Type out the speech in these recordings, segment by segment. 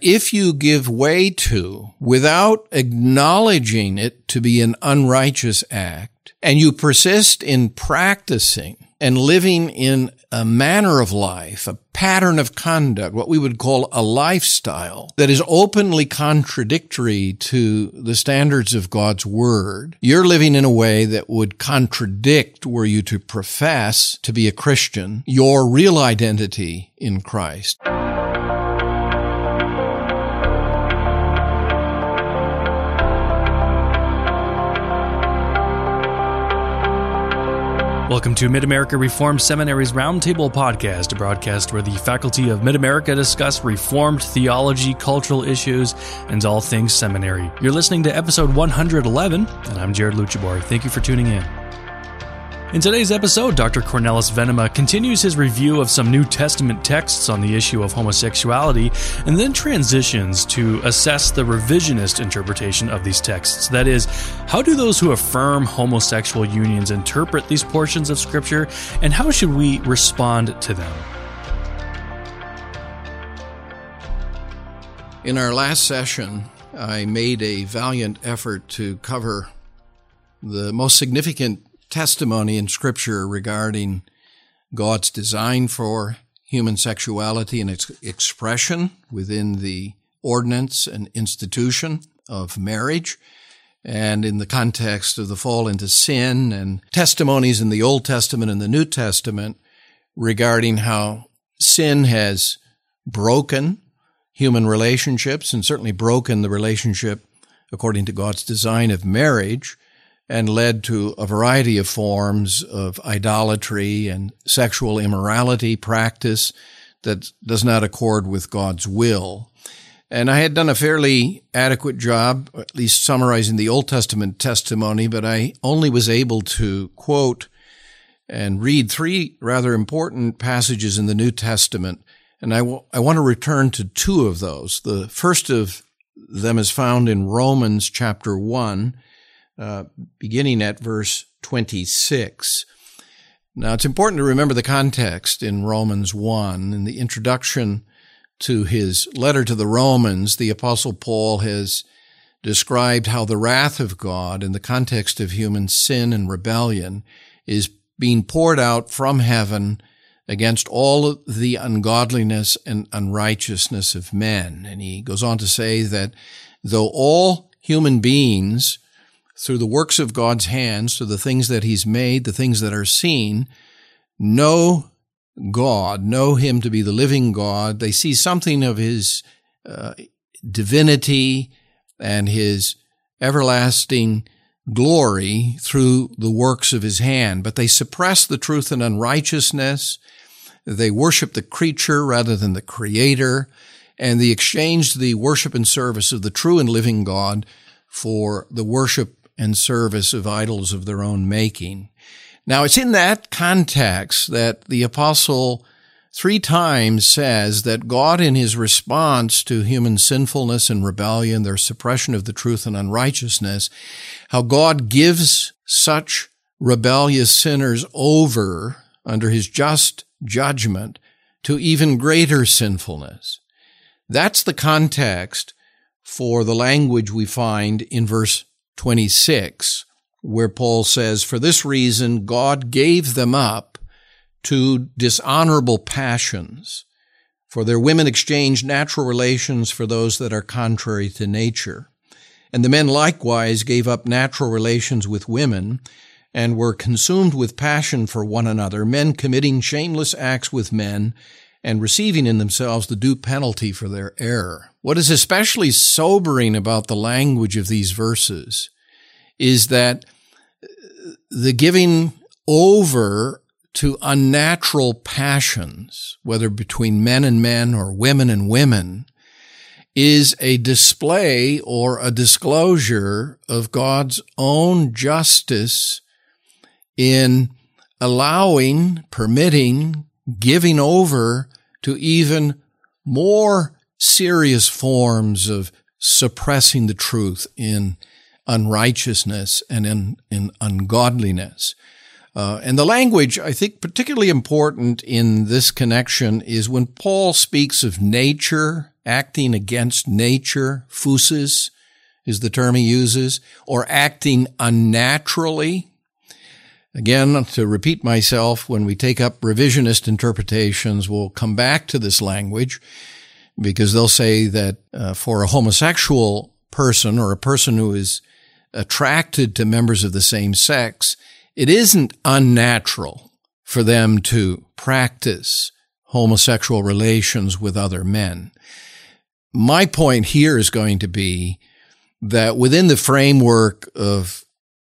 if you give way to without acknowledging it to be an unrighteous act, and you persist in practicing and living in a manner of life, a pattern of conduct, what we would call a lifestyle that is openly contradictory to the standards of God's word, you're living in a way that would contradict were you to profess to be a Christian, your real identity in Christ. Welcome to Mid America Reformed Seminary's Roundtable Podcast, a broadcast where the faculty of Mid America discuss Reformed theology, cultural issues, and all things seminary. You're listening to episode 111, and I'm Jared Luttjeboer. Thank you for tuning in. In today's episode, Dr. Cornelis Venema continues his review of some New Testament texts on the issue of homosexuality and then transitions to assess the revisionist interpretation of these texts. That is, how do those who affirm homosexual unions interpret these portions of Scripture, and how should we respond to them? In our last session, I made a valiant effort to cover the most significant testimony in Scripture regarding God's design for human sexuality and its expression within the ordinance and institution of marriage, and in the context of the fall into sin, and testimonies in the Old Testament and the New Testament regarding how sin has broken human relationships and certainly broken the relationship according to God's design of marriage and led to a variety of forms of idolatry and sexual immorality practice that does not accord with God's will. And I had done a fairly adequate job, at least summarizing the Old Testament testimony, but I only was able to quote and read three rather important passages in the New Testament. And I, w- I want to return to two of those. The first of them is found in Romans chapter 1, uh, beginning at verse 26. Now, it's important to remember the context in Romans 1. In the introduction to his letter to the Romans, the Apostle Paul has described how the wrath of God in the context of human sin and rebellion is being poured out from heaven against all the ungodliness and unrighteousness of men. And he goes on to say that though all human beings through the works of God's hands, through the things that He's made, the things that are seen, know God, know Him to be the living God. They see something of His uh, divinity and His everlasting glory through the works of His hand, but they suppress the truth and unrighteousness. They worship the creature rather than the creator, and they exchange the worship and service of the true and living God for the worship and service of idols of their own making. Now it's in that context that the apostle three times says that God in his response to human sinfulness and rebellion, their suppression of the truth and unrighteousness, how God gives such rebellious sinners over under his just judgment to even greater sinfulness. That's the context for the language we find in verse 26, where Paul says, For this reason, God gave them up to dishonorable passions, for their women exchanged natural relations for those that are contrary to nature. And the men likewise gave up natural relations with women and were consumed with passion for one another, men committing shameless acts with men and receiving in themselves the due penalty for their error. What is especially sobering about the language of these verses is that uh, the giving over to unnatural passions, whether between men and men or women and women, is a display or a disclosure of God's own justice in allowing, permitting, giving over to even more serious forms of suppressing the truth in unrighteousness and in, in ungodliness. Uh, and the language, I think, particularly important in this connection is when Paul speaks of nature acting against nature, phusis is the term he uses, or acting unnaturally. Again, to repeat myself, when we take up revisionist interpretations, we'll come back to this language because they'll say that uh, for a homosexual person or a person who is attracted to members of the same sex, it isn't unnatural for them to practice homosexual relations with other men. My point here is going to be that within the framework of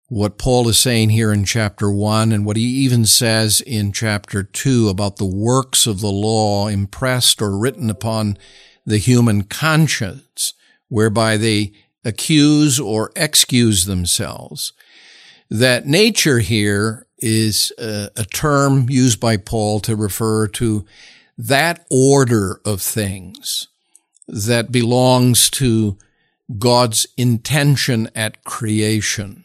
what Paul is saying here in chapter one and what he even says in chapter two about the works of the law impressed or written upon the human conscience, whereby they accuse or excuse themselves. That nature here is a, a term used by Paul to refer to that order of things that belongs to God's intention at creation.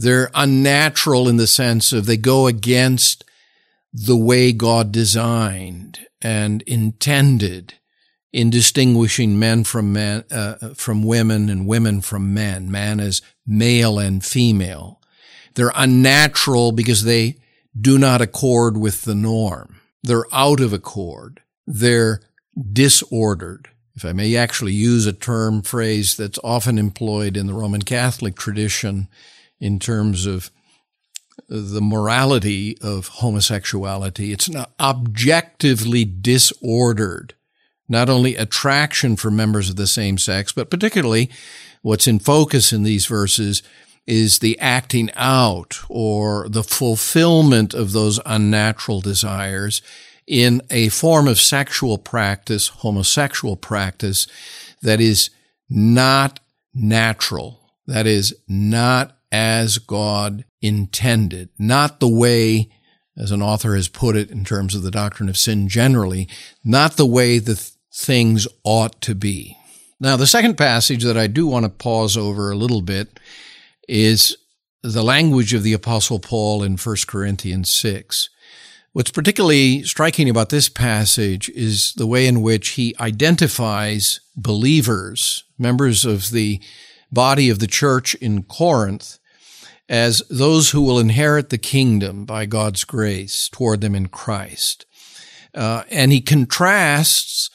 They're unnatural in the sense of they go against the way God designed and intended in distinguishing men from men, uh, from women and women from men, man as male and female. They're unnatural because they do not accord with the norm. They're out of accord. They're disordered if I may actually use a term phrase that's often employed in the Roman Catholic tradition in terms of the morality of homosexuality. It's not objectively disordered, not only attraction for members of the same sex, but particularly what's in focus in these verses is the acting out or the fulfillment of those unnatural desires in a form of sexual practice, homosexual practice, that is not natural. That is not as God intended, not the way, as an author has put it in terms of the doctrine of sin generally, not the way the th- things ought to be. Now, the second passage that I do want to pause over a little bit is the language of the apostle Paul in 1 Corinthians 6. What's particularly striking about this passage is the way in which he identifies believers, members of the body of the church in Corinth, as those who will inherit the kingdom by God's grace toward them in Christ. Uh, and he contrasts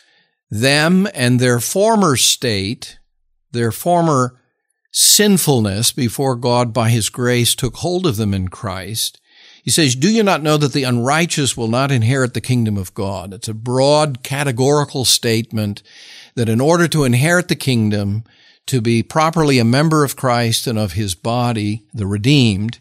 them and their former state, their former sinfulness before God by his grace took hold of them in Christ, he says, Do you not know that the unrighteous will not inherit the kingdom of God? It's a broad categorical statement that in order to inherit the kingdom, to be properly a member of Christ and of his body, the redeemed,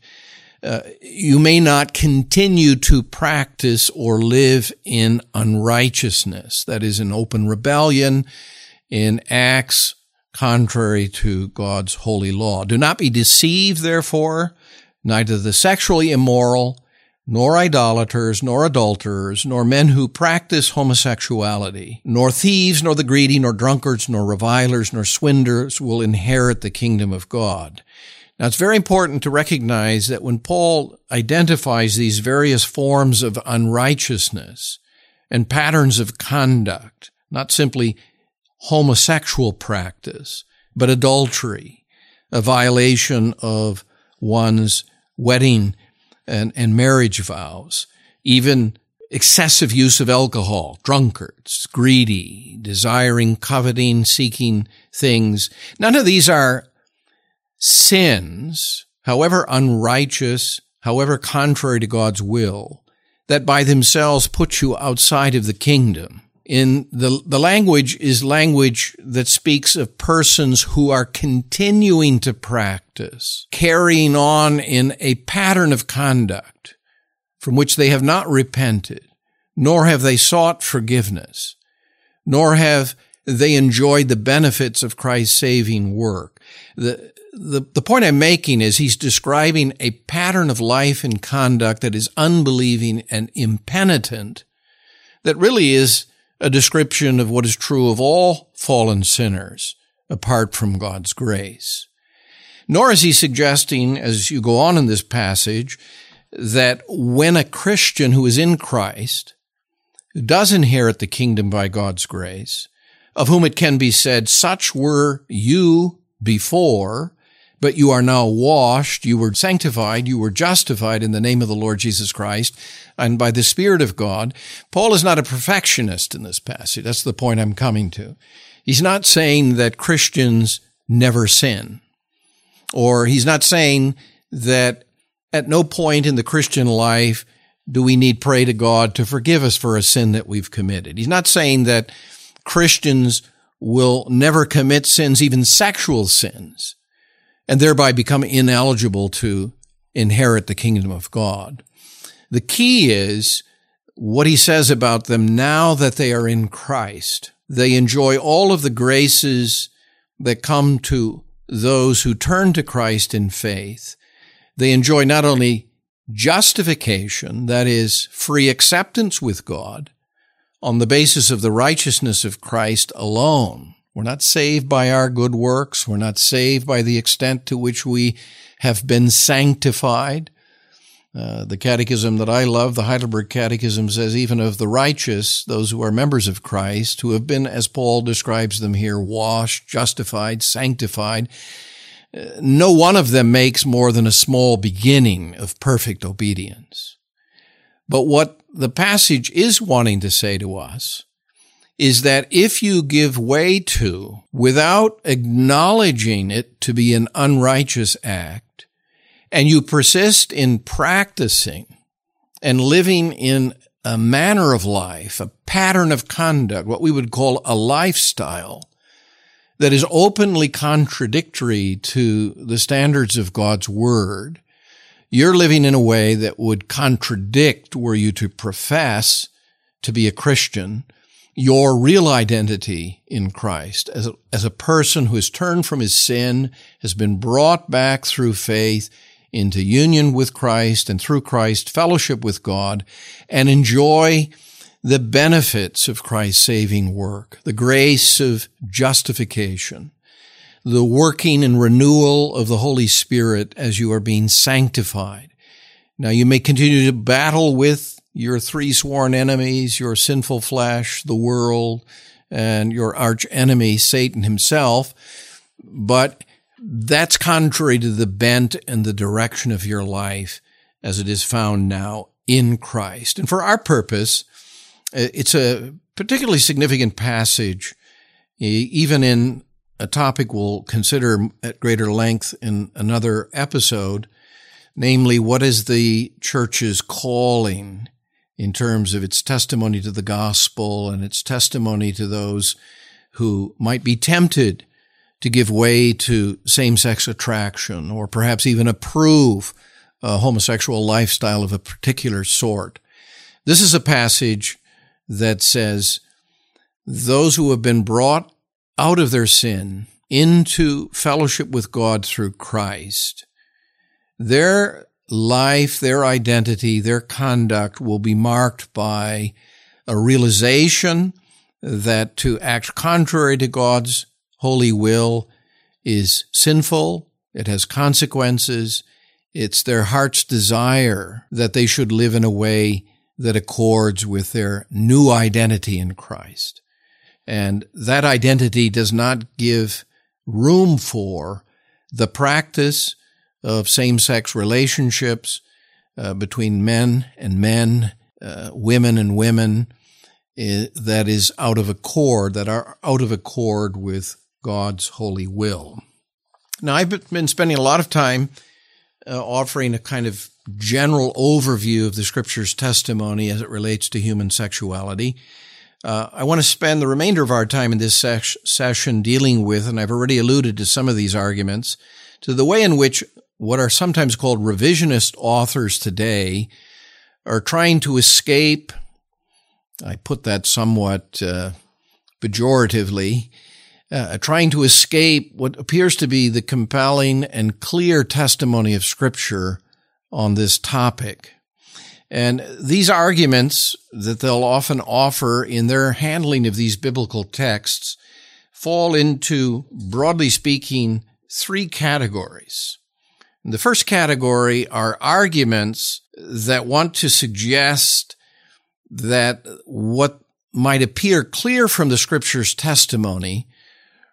uh, you may not continue to practice or live in unrighteousness. That is, in open rebellion, in acts contrary to God's holy law. Do not be deceived, therefore neither the sexually immoral, nor idolaters, nor adulterers, nor men who practice homosexuality, nor thieves, nor the greedy, nor drunkards, nor revilers, nor swindlers will inherit the kingdom of God. Now, it's very important to recognize that when Paul identifies these various forms of unrighteousness and patterns of conduct, not simply homosexual practice, but adultery, a violation of one's wedding and, and marriage vows, even excessive use of alcohol, drunkards, greedy, desiring, coveting, seeking things. None of these are sins, however unrighteous, however contrary to God's will, that by themselves put you outside of the kingdom in the, the language is language that speaks of persons who are continuing to practice, carrying on in a pattern of conduct from which they have not repented, nor have they sought forgiveness, nor have they enjoyed the benefits of Christ's saving work. The, the, the point I'm making is he's describing a pattern of life and conduct that is unbelieving and impenitent that really is a description of what is true of all fallen sinners apart from God's grace. Nor is he suggesting, as you go on in this passage, that when a Christian who is in Christ does inherit the kingdom by God's grace, of whom it can be said, such were you before, but you are now washed, you were sanctified, you were justified in the name of the Lord Jesus Christ and by the Spirit of God. Paul is not a perfectionist in this passage. That's the point I'm coming to. He's not saying that Christians never sin, or he's not saying that at no point in the Christian life do we need pray to God to forgive us for a sin that we've committed. He's not saying that Christians will never commit sins, even sexual sins, and thereby become ineligible to inherit the kingdom of God. The key is what he says about them now that they are in Christ. They enjoy all of the graces that come to those who turn to Christ in faith. They enjoy not only justification, that is, free acceptance with God, on the basis of the righteousness of Christ alone. We're not saved by our good works. We're not saved by the extent to which we have been sanctified. Uh, the catechism that I love, the Heidelberg Catechism, says even of the righteous, those who are members of Christ, who have been, as Paul describes them here, washed, justified, sanctified, uh, no one of them makes more than a small beginning of perfect obedience. But what the passage is wanting to say to us is that if you give way to, without acknowledging it to be an unrighteous act, and you persist in practicing and living in a manner of life, a pattern of conduct, what we would call a lifestyle that is openly contradictory to the standards of God's word, you're living in a way that would contradict were you to profess to be a Christian, your real identity in Christ as a, as a person who has turned from his sin, has been brought back through faith into union with Christ and through Christ fellowship with God and enjoy the benefits of Christ's saving work, the grace of justification, the working and renewal of the Holy Spirit as you are being sanctified. Now you may continue to battle with your three sworn enemies, your sinful flesh, the world, and your arch enemy, Satan himself. But that's contrary to the bent and the direction of your life as it is found now in Christ. And for our purpose, uh, it's a particularly significant passage, even in a topic we'll consider at greater length in another episode, namely, what is the church's calling in terms of its testimony to the gospel and its testimony to those who might be tempted to give way to same-sex attraction or perhaps even approve a homosexual lifestyle of a particular sort. This is a passage that says, those who have been brought out of their sin into fellowship with God through Christ, their life, their identity, their conduct will be marked by a realization that to act contrary to God's holy will is sinful. It has consequences. It's their heart's desire that they should live in a way that accords with their new identity in Christ. And that identity does not give room for the practice of same-sex relationships uh, between men and men, uh, women and women, that is out of accord, that are out of accord with God's holy will. Now, I've been spending a lot of time uh, offering a kind of general overview of the scripture's testimony as it relates to human sexuality. Uh, I want to spend the remainder of our time in this ses- session dealing with, and I've already alluded to some of these arguments, to the way in which what are sometimes called revisionist authors today are trying to escape. I put that somewhat uh, pejoratively, uh, trying to escape what appears to be the compelling and clear testimony of Scripture on this topic. And these arguments that they'll often offer in their handling of these biblical texts fall into, broadly speaking, three categories. The first category are arguments that want to suggest that what might appear clear from the scripture's testimony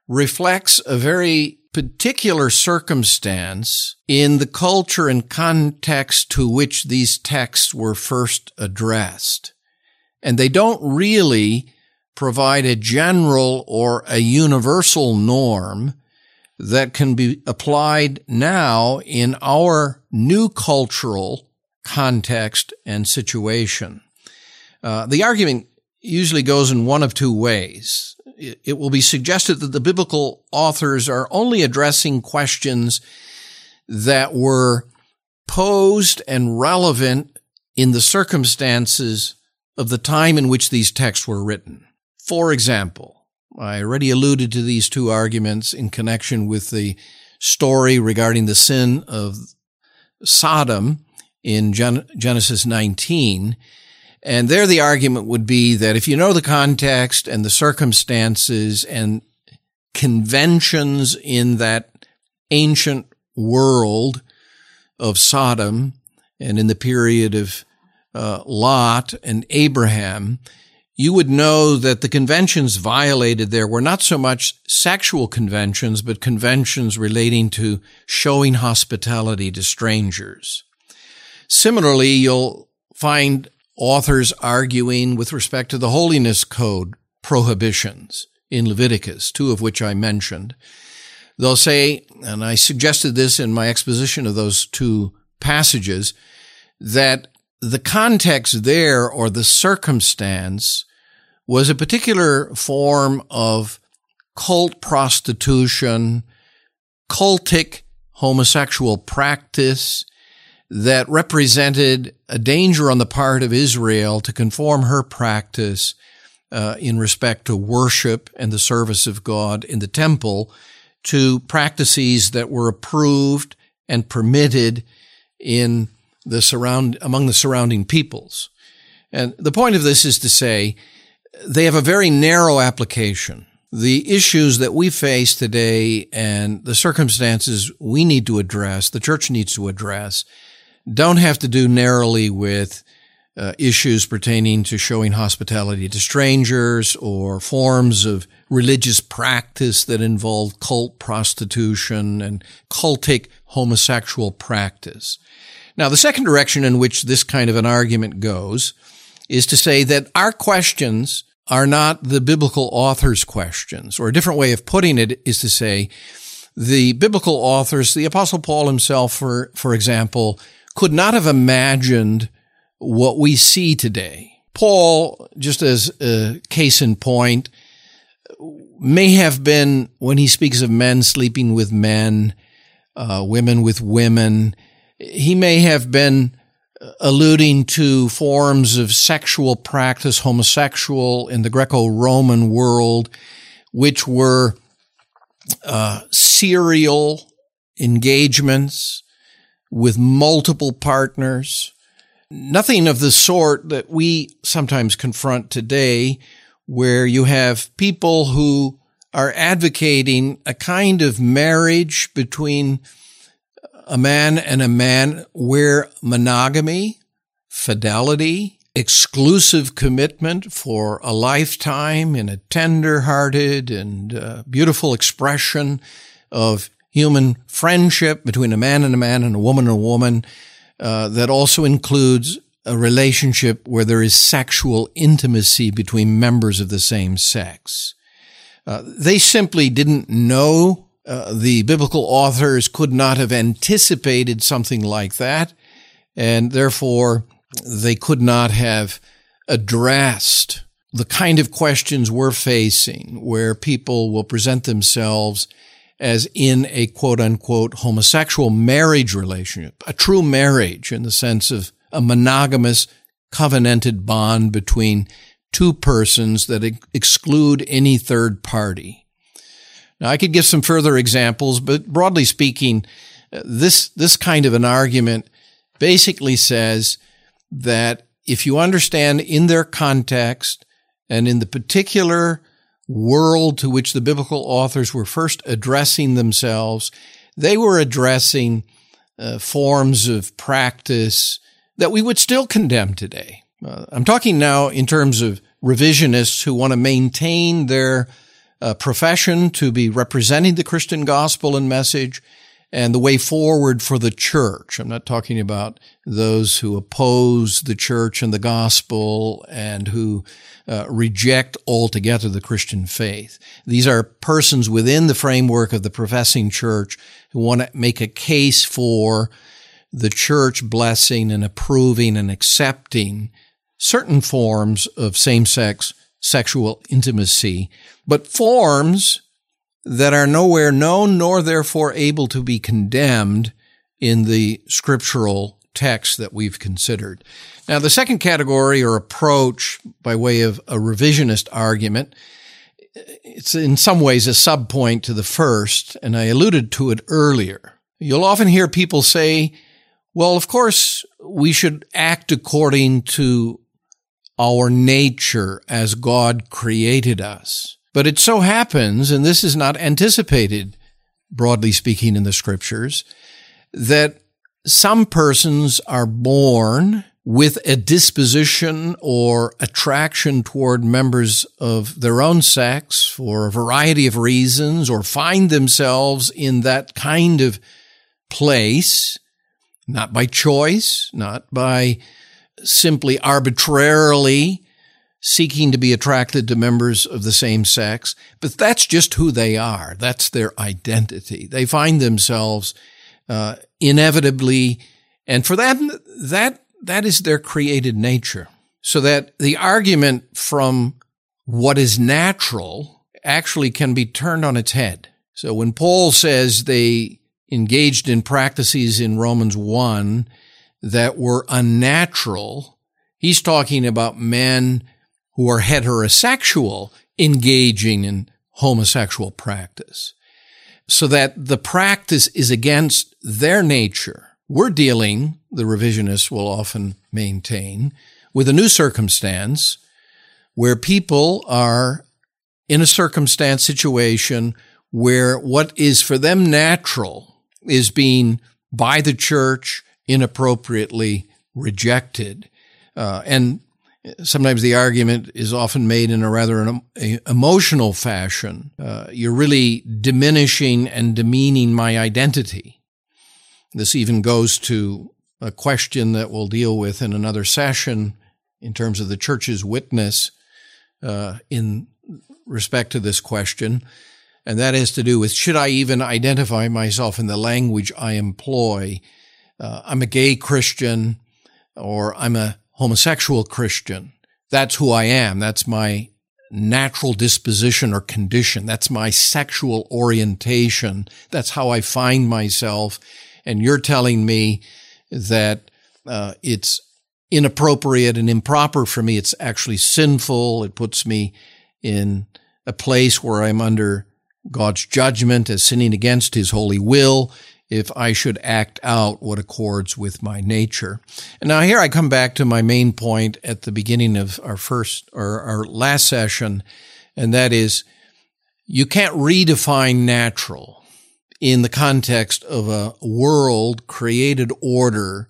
reflects a very particular circumstance in the culture and context to which these texts were first addressed. And they don't really provide a general or a universal norm that can be applied now in our new cultural context and situation. Uh, the argument usually goes in one of two ways. It will be suggested that the biblical authors are only addressing questions that were posed and relevant in the circumstances of the time in which these texts were written. For example, I already alluded to these two arguments in connection with the story regarding the sin of Sodom in Genesis 19 and there the argument would be that if you know the context and the circumstances and conventions in that ancient world of Sodom and in the period of uh, Lot and Abraham, you would know that the conventions violated there were not so much sexual conventions, but conventions relating to showing hospitality to strangers. Similarly, you'll find authors arguing with respect to the holiness code prohibitions in Leviticus, two of which I mentioned. They'll say, and I suggested this in my exposition of those two passages, that the context there or the circumstance was a particular form of cult prostitution, cultic homosexual practice, that represented a danger on the part of Israel to conform her practice uh, in respect to worship and the service of God in the temple to practices that were approved and permitted in the surround among the surrounding peoples. And the point of this is to say they have a very narrow application. The issues that we face today and the circumstances we need to address, the church needs to address, don't have to do narrowly with uh, issues pertaining to showing hospitality to strangers or forms of religious practice that involve cult prostitution and cultic homosexual practice. Now, the second direction in which this kind of an argument goes is to say that our questions are not the biblical author's questions, or a different way of putting it is to say the biblical authors, the apostle Paul himself, for, for example, could not have imagined what we see today. Paul, just as a case in point, may have been, when he speaks of men sleeping with men, uh, women with women, he may have been alluding to forms of sexual practice, homosexual in the Greco-Roman world, which were uh, serial engagements, with multiple partners. Nothing of the sort that we sometimes confront today, where you have people who are advocating a kind of marriage between a man and a man where monogamy, fidelity, exclusive commitment for a lifetime in a tender hearted and uh, beautiful expression of human friendship between a man and a man and a woman and a woman uh, that also includes a relationship where there is sexual intimacy between members of the same sex. Uh, they simply didn't know. Uh, the biblical authors could not have anticipated something like that, and therefore they could not have addressed the kind of questions we're facing where people will present themselves as in a quote unquote homosexual marriage relationship, a true marriage in the sense of a monogamous covenanted bond between two persons that exclude any third party. Now, I could give some further examples, but broadly speaking, this, this kind of an argument basically says that if you understand in their context and in the particular world to which the biblical authors were first addressing themselves, they were addressing uh, forms of practice that we would still condemn today. Uh, I'm talking now in terms of revisionists who want to maintain their uh, profession to be representing the Christian gospel and message and the way forward for the church. I'm not talking about those who oppose the church and the gospel and who uh, reject altogether the Christian faith. These are persons within the framework of the professing church who want to make a case for the church blessing and approving and accepting certain forms of same-sex sexual intimacy, but forms that are nowhere known nor therefore able to be condemned in the scriptural text that we've considered. Now, the second category or approach by way of a revisionist argument, it's in some ways a subpoint to the first, and I alluded to it earlier. You'll often hear people say, well, of course, we should act according to our nature as God created us. But it so happens, and this is not anticipated, broadly speaking, in the scriptures, that some persons are born with a disposition or attraction toward members of their own sex for a variety of reasons or find themselves in that kind of place, not by choice, not by simply arbitrarily seeking to be attracted to members of the same sex, but that's just who they are. That's their identity. They find themselves uh, inevitably, and for that, that that is their created nature. So that the argument from what is natural actually can be turned on its head. So when Paul says they engaged in practices in Romans 1 that were unnatural, he's talking about men who are heterosexual engaging in homosexual practice so that the practice is against their nature. We're dealing, the revisionists will often maintain, with a new circumstance where people are in a circumstance situation where what is for them natural is being by the church inappropriately rejected. Uh, and sometimes the argument is often made in a rather an, a emotional fashion. Uh, you're really diminishing and demeaning my identity. This even goes to a question that we'll deal with in another session in terms of the church's witness uh, in respect to this question. And that has to do with should I even identify myself in the language I employ? Uh, I'm a gay Christian or I'm a homosexual Christian. That's who I am. That's my natural disposition or condition. That's my sexual orientation. That's how I find myself. And you're telling me that uh, it's inappropriate and improper for me. It's actually sinful. It puts me in a place where I'm under God's judgment as sinning against his holy will if I should act out what accords with my nature. And now here I come back to my main point at the beginning of our first or our last session, and that is you can't redefine natural in the context of a world created order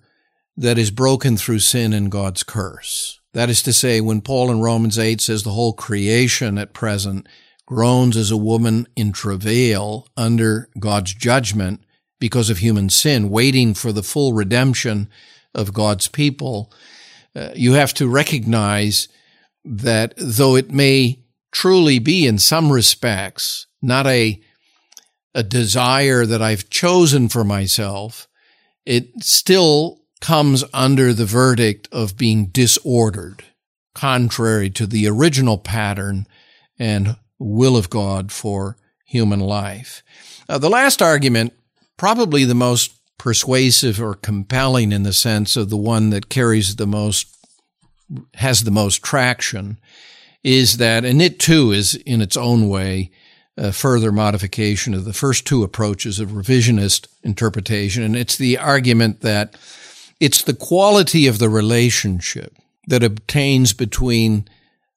that is broken through sin and God's curse. That is to say, when Paul in Romans 8 says the whole creation at present groans as a woman in travail under God's judgment, because of human sin, waiting for the full redemption of God's people, uh, you have to recognize that though it may truly be in some respects not a a desire that I've chosen for myself, it still comes under the verdict of being disordered, contrary to the original pattern and will of God for human life. Uh, the last argument probably the most persuasive or compelling in the sense of the one that carries the most, has the most traction, is that, and it too is in its own way a further modification of the first two approaches of revisionist interpretation. And it's the argument that it's the quality of the relationship that obtains between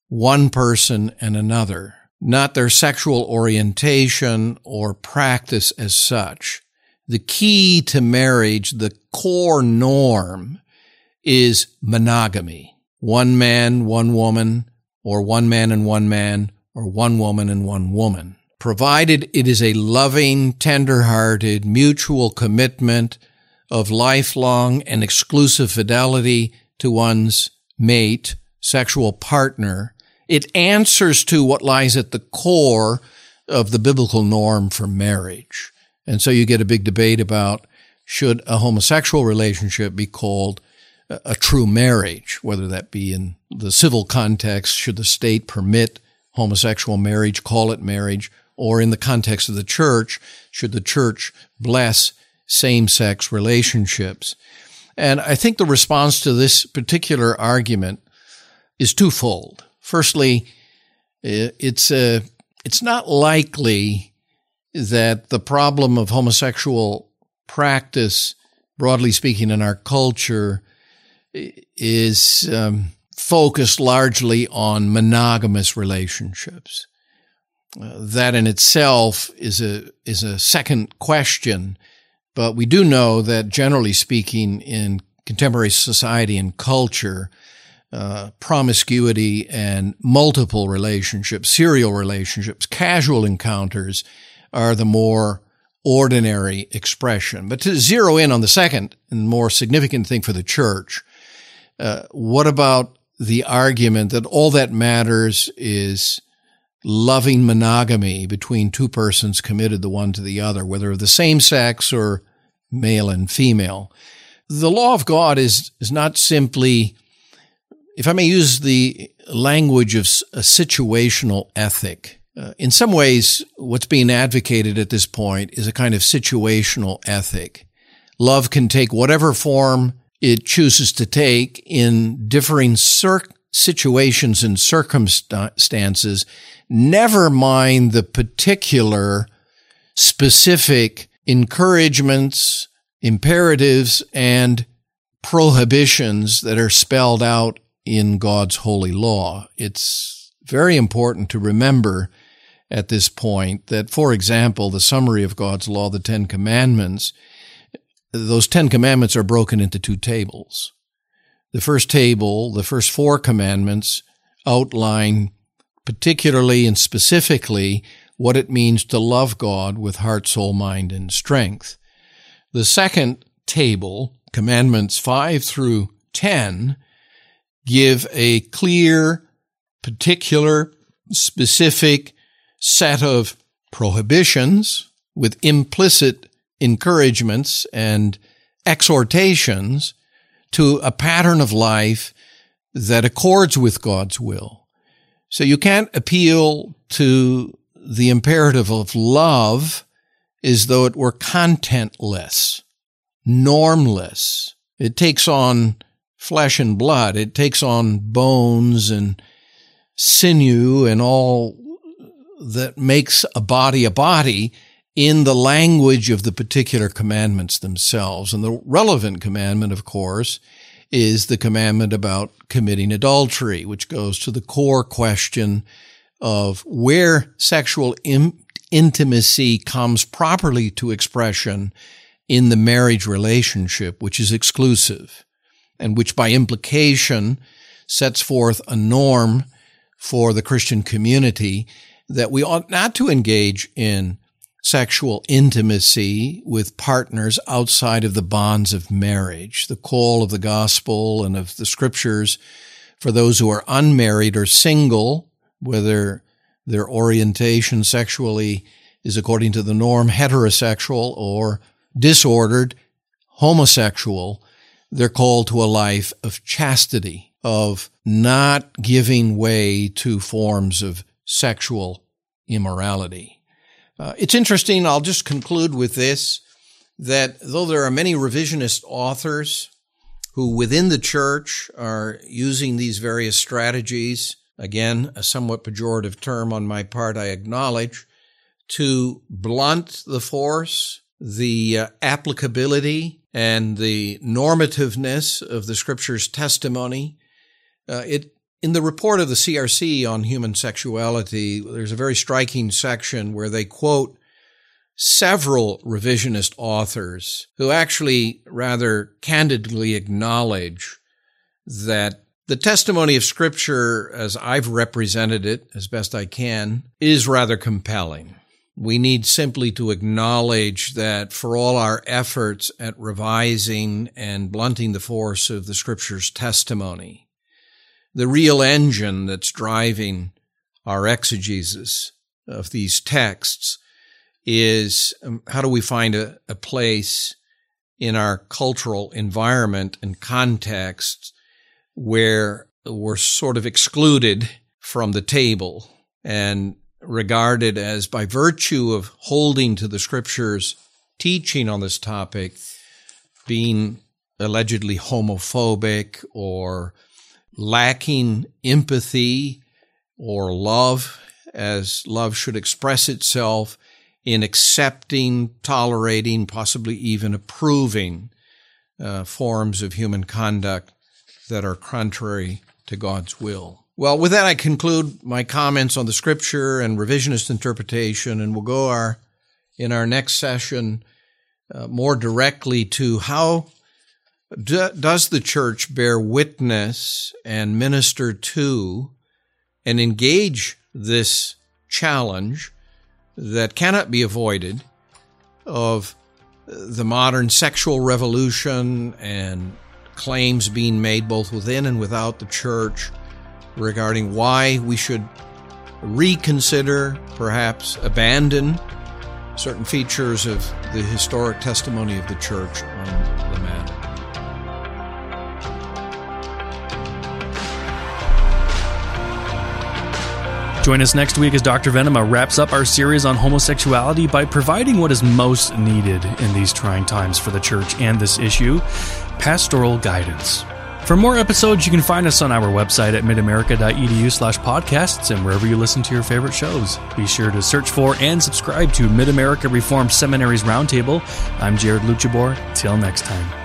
one person and another, not their sexual orientation or practice as such the key to marriage, the core norm is monogamy. One man, one woman, or one man and one man, or one woman and one woman, provided it is a loving, tender-hearted, mutual commitment of lifelong and exclusive fidelity to one's mate, sexual partner. It answers to what lies at the core of the biblical norm for marriage. And so you get a big debate about should a homosexual relationship be called a true marriage, whether that be in the civil context, should the state permit homosexual marriage, call it marriage, or in the context of the church, should the church bless same sex relationships? And I think the response to this particular argument is twofold. Firstly, it's a, it's not likely that the problem of homosexual practice, broadly speaking, in our culture is um, focused largely on monogamous relationships. Uh, that in itself is a is a second question, but we do know that generally speaking, in contemporary society and culture, uh, promiscuity and multiple relationships, serial relationships, casual encounters are the more ordinary expression. But to zero in on the second and more significant thing for the church, uh, what about the argument that all that matters is loving monogamy between two persons committed the one to the other, whether of the same sex or male and female? The law of God is, is not simply, if I may use the language of a situational ethic. Uh, in some ways, what's being advocated at this point is a kind of situational ethic. Love can take whatever form it chooses to take in differing cir- situations and circumstances, never mind the particular specific encouragements, imperatives, and prohibitions that are spelled out in God's holy law. It's very important to remember at this point that, for example, the summary of God's law, the Ten Commandments, those Ten Commandments are broken into two tables. The first table, the first four commandments outline particularly and specifically what it means to love God with heart, soul, mind, and strength. The second table, commandments five through 10, give a clear, particular, specific set of prohibitions with implicit encouragements and exhortations to a pattern of life that accords with God's will. So you can't appeal to the imperative of love as though it were contentless, normless. It takes on flesh and blood. It takes on bones and sinew and all that makes a body a body in the language of the particular commandments themselves. And the relevant commandment, of course, is the commandment about committing adultery, which goes to the core question of where sexual Im- intimacy comes properly to expression in the marriage relationship, which is exclusive and which by implication sets forth a norm for the Christian community that we ought not to engage in sexual intimacy with partners outside of the bonds of marriage. The call of the gospel and of the scriptures for those who are unmarried or single, whether their orientation sexually is according to the norm heterosexual or disordered homosexual, they're called to a life of chastity, of not giving way to forms of sexual immorality. Uh, it's interesting. I'll just conclude with this that though there are many revisionist authors who within the church are using these various strategies, again, a somewhat pejorative term on my part, I acknowledge, to blunt the force, the uh, applicability, and the normativeness of the scripture's testimony. Uh, it in the report of the CRC on human sexuality, there's a very striking section where they quote several revisionist authors who actually rather candidly acknowledge that The testimony of Scripture, as I've represented it as best I can, is rather compelling. We need simply to acknowledge that for all our efforts at revising and blunting the force of the Scripture's testimony, the real engine that's driving our exegesis of these texts is um, how do we find a, a place in our cultural environment and context where we're sort of excluded from the table and regarded as by virtue of holding to the scriptures teaching on this topic being allegedly homophobic or lacking empathy or love as love should express itself in accepting, tolerating, possibly even approving uh, forms of human conduct that are contrary to God's will. Well, with that, I conclude my comments on the scripture and revisionist interpretation, and we'll go our, in our next session uh, more directly to how do, does the church bear witness and minister to and engage this challenge that cannot be avoided of the modern sexual revolution and claims being made both within and without the church regarding why we should reconsider, perhaps abandon certain features of the historic testimony of the church on the matter. Join us next week as Dr. Venema uh, wraps up our series on homosexuality by providing what is most needed in these trying times for the church and this issue pastoral guidance. For more episodes, you can find us on our website at midamerica.edu slash podcasts and wherever you listen to your favorite shows. Be sure to search for and subscribe to Mid America Reformed Seminary's Roundtable. I'm Jared Luttjeboer. Till next time.